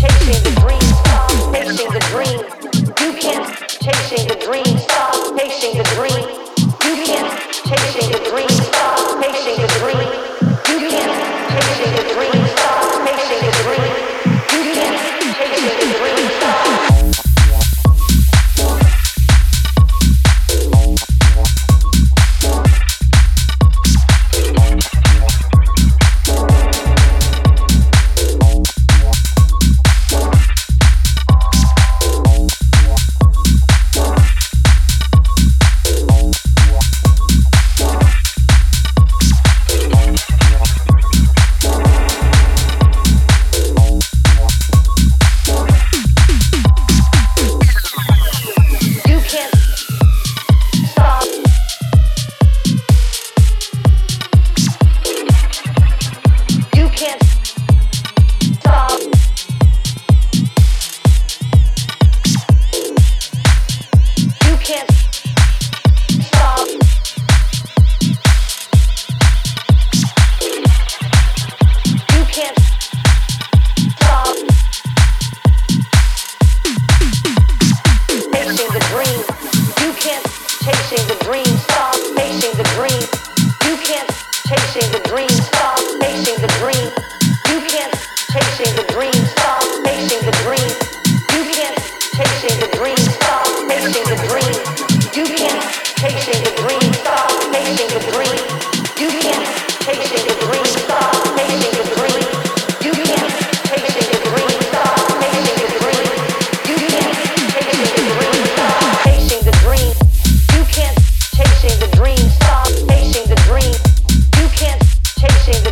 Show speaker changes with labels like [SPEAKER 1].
[SPEAKER 1] Chasing the dream the dream. chasing